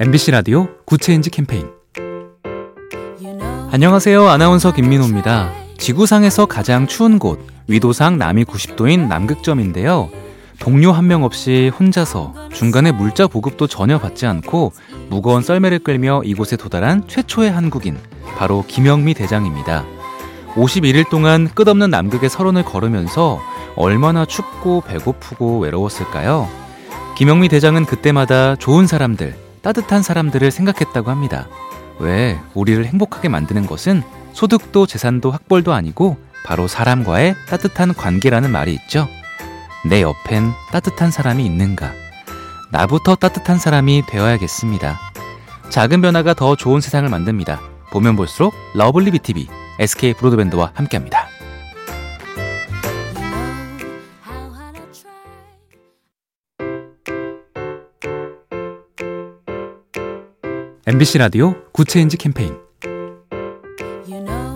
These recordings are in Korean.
MBC 라디오 Good Change 캠페인 안녕하세요. 아나운서 김민호입니다. 지구상에서 가장 추운 곳 위도상 남위 90도인 남극점인데요. 동료 한 명 없이 혼자서 중간에 물자 보급도 전혀 받지 않고 무거운 썰매를 끌며 이곳에 도달한 최초의 한국인 바로 김영미 대장입니다. 51일 동안 끝없는 남극의 설원을 걸으면서 얼마나 춥고 배고프고 외로웠을까요? 김영미 대장은 그때마다 좋은 사람들, 따뜻한 사람들을 생각했다고 합니다. 왜 우리를 행복하게 만드는 것은 소득도 재산도 학벌도 아니고 바로 사람과의 따뜻한 관계라는 말이 있죠. 내 옆엔 따뜻한 사람이 있는가? 나부터 따뜻한 사람이 되어야겠습니다. 작은 변화가 더 좋은 세상을 만듭니다. 보면 볼수록 lovely B tv SK 브로드밴드와 함께합니다. MBC 라디오 Good Change 캠페인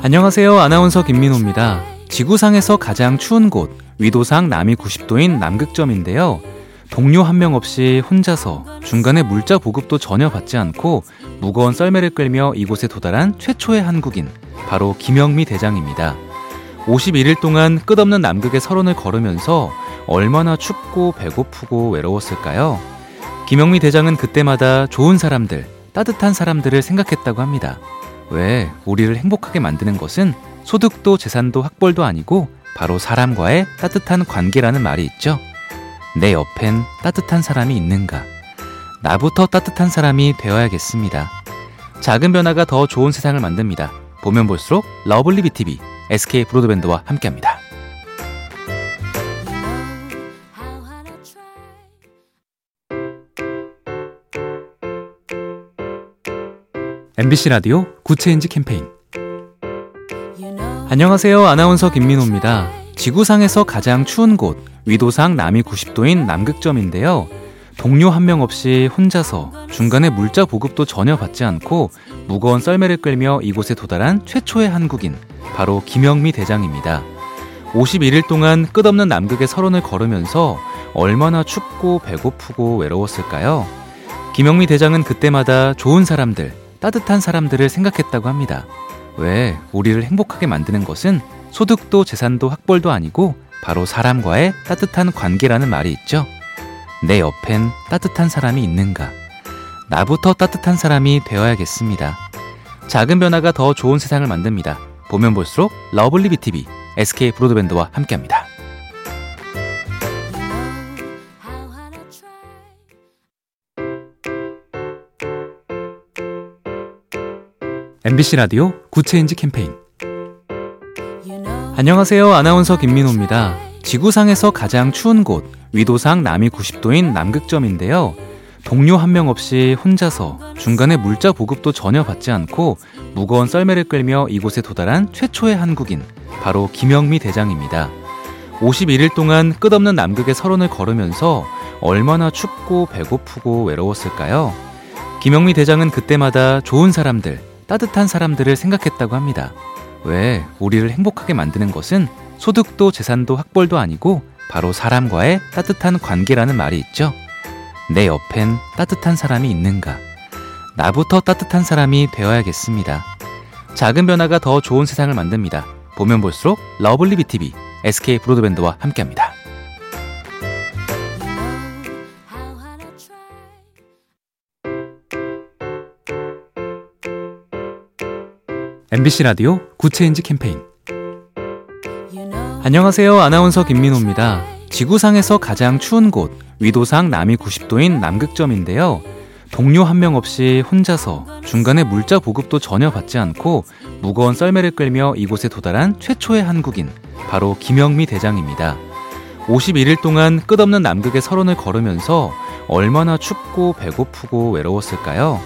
안녕하세요. 아나운서 김민호입니다. 지구상에서 가장 추운 곳 위도상 남위 90도인 남극점인데요. 동료 한 명 없이 혼자서 중간에 물자 보급도 전혀 받지 않고 무거운 썰매를 끌며 이곳에 도달한 최초의 한국인 바로 김영미 대장입니다. 51일 동안 끝없는 남극의 설원을 걸으면서 얼마나 춥고 배고프고 외로웠을까요? 김영미 대장은 그때마다 좋은 사람들, 따뜻한 사람들을 생각했다고 합니다. 왜 우리를 행복하게 만드는 것은 소득도 재산도 학벌도 아니고 바로 사람과의 따뜻한 관계라는 말이 있죠. 내 옆엔 따뜻한 사람이 있는가? 나부터 따뜻한 사람이 되어야겠습니다. 작은 변화가 더 좋은 세상을 만듭니다. 보면 볼수록 lovely B tv SK 브로드밴드와 함께합니다. MBC 라디오 Good Change 캠페인 안녕하세요. 아나운서 김민호입니다. 지구상에서 가장 추운 곳 위도상 남위 90도인 남극점인데요. 동료 한 명 없이 혼자서 중간에 물자 보급도 전혀 받지 않고 무거운 썰매를 끌며 이곳에 도달한 최초의 한국인 바로 김영미 대장입니다. 51일 동안 끝없는 남극의 설원을 걸으면서 얼마나 춥고 배고프고 외로웠을까요? 김영미 대장은 그때마다 좋은 사람들, 따뜻한 사람들을 생각했다고 합니다. 왜 우리를 행복하게 만드는 것은 소득도 재산도 학벌도 아니고 바로 사람과의 따뜻한 관계라는 말이 있죠. 내 옆엔 따뜻한 사람이 있는가? 나부터 따뜻한 사람이 되어야겠습니다. 작은 변화가 더 좋은 세상을 만듭니다. 보면 볼수록 lovely B tv SK 브로드밴드와 함께합니다. MBC 라디오 Good Change 캠페인 안녕하세요. 아나운서 김민호입니다. 지구상에서 가장 추운 곳 위도상 남위 90도인 남극점인데요. 동료 한 명 없이 혼자서 중간에 물자 보급도 전혀 받지 않고 무거운 썰매를 끌며 이곳에 도달한 최초의 한국인 바로 김영미 대장입니다. 51일 동안 끝없는 남극의 설원을 걸으면서 얼마나 춥고 배고프고 외로웠을까요? 김영미 대장은 그때마다 좋은 사람들, 따뜻한 사람들을 생각했다고 합니다. 왜 우리를 행복하게 만드는 것은 소득도 재산도 학벌도 아니고 바로 사람과의 따뜻한 관계라는 말이 있죠. 내 옆엔 따뜻한 사람이 있는가? 나부터 따뜻한 사람이 되어야겠습니다. 작은 변화가 더 좋은 세상을 만듭니다. 보면 볼수록 lovely B tv SK 브로드밴드와 함께합니다. MBC 라디오 Good Change 캠페인 안녕하세요. 아나운서 김민호입니다. 지구상에서 가장 추운 곳 위도상 남위 90도인 남극점인데요. 동료 한 명 없이 혼자서 중간에 물자 보급도 전혀 받지 않고 무거운 썰매를 끌며 이곳에 도달한 최초의 한국인 바로 김영미 대장입니다. 51일 동안 끝없는 남극의 설원을 걸으면서 얼마나 춥고 배고프고 외로웠을까요?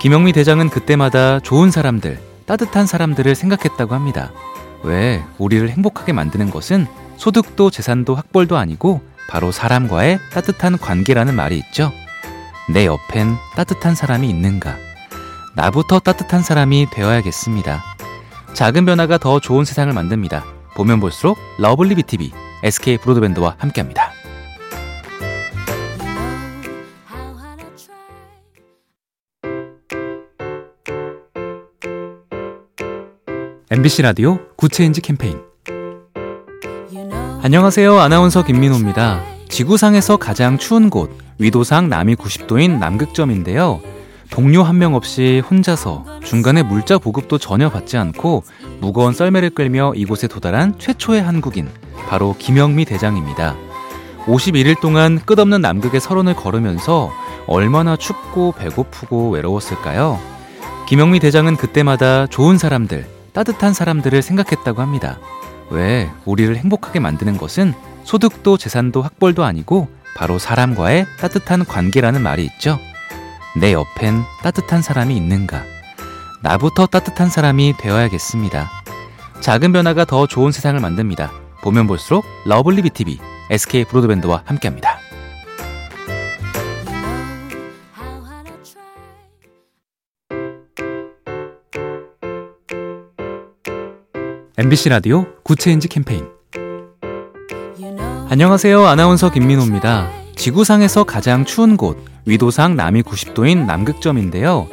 김영미 대장은 그때마다 좋은 사람들, 따뜻한 사람들을 생각했다고 합니다. 왜 우리를 행복하게 만드는 것은 소득도 재산도 학벌도 아니고 바로 사람과의 따뜻한 관계라는 말이 있죠. 내 옆엔 따뜻한 사람이 있는가? 나부터 따뜻한 사람이 되어야겠습니다. 작은 변화가 더 좋은 세상을 만듭니다. 보면 볼수록 lovely B tv SK 브로드밴드와 함께합니다. MBC 라디오 Good Change 캠페인 안녕하세요. 아나운서 김민호입니다. 지구상에서 가장 추운 곳 위도상 남위 90도인 남극점인데요. 동료 한 명 없이 혼자서 중간에 물자 보급도 전혀 받지 않고 무거운 썰매를 끌며 이곳에 도달한 최초의 한국인 바로 김영미 대장입니다. 51일 동안 끝없는 남극의 설원을 걸으면서 얼마나 춥고 배고프고 외로웠을까요? 김영미 대장은 그때마다 좋은 사람들, 따뜻한 사람들을 생각했다고 합니다. 왜 우리를 행복하게 만드는 것은 소득도 재산도 학벌도 아니고 바로 사람과의 따뜻한 관계라는 말이 있죠. 내 옆엔 따뜻한 사람이 있는가? 나부터 따뜻한 사람이 되어야겠습니다. 작은 변화가 더 좋은 세상을 만듭니다. 보면 볼수록 lovely B tv SK 브로드밴드와 함께합니다. MBC 라디오 Good Change 캠페인 안녕하세요. 아나운서 김민호입니다. 지구상에서 가장 추운 곳 위도상 남위 90도인 남극점인데요.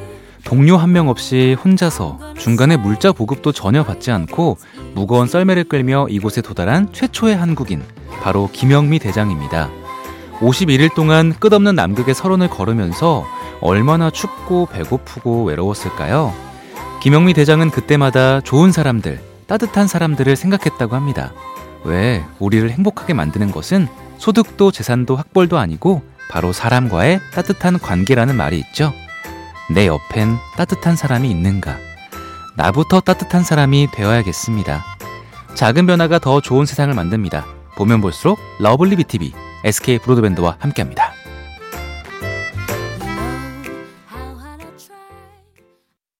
동료 한 명 없이 혼자서 중간에 물자 보급도 전혀 받지 않고 무거운 썰매를 끌며 이곳에 도달한 최초의 한국인 바로 김영미 대장입니다. 51일 동안 끝없는 남극의 설원을 걸으면서 얼마나 춥고 배고프고 외로웠을까요? 김영미 대장은 그때마다 좋은 사람들 따뜻한 사람들을 생각했다고 합니다. 왜 우리를 행복하게 만드는 것은 소득도 재산도 학벌도 아니고 바로 사람과의 따뜻한 관계라는 말이 있죠. 내 옆엔 따뜻한 사람이 있는가? 나부터 따뜻한 사람이 되어야겠습니다. 작은 변화가 더 좋은 세상을 만듭니다. 보면 볼수록 lovely B tv SK 브로드밴드와 함께합니다.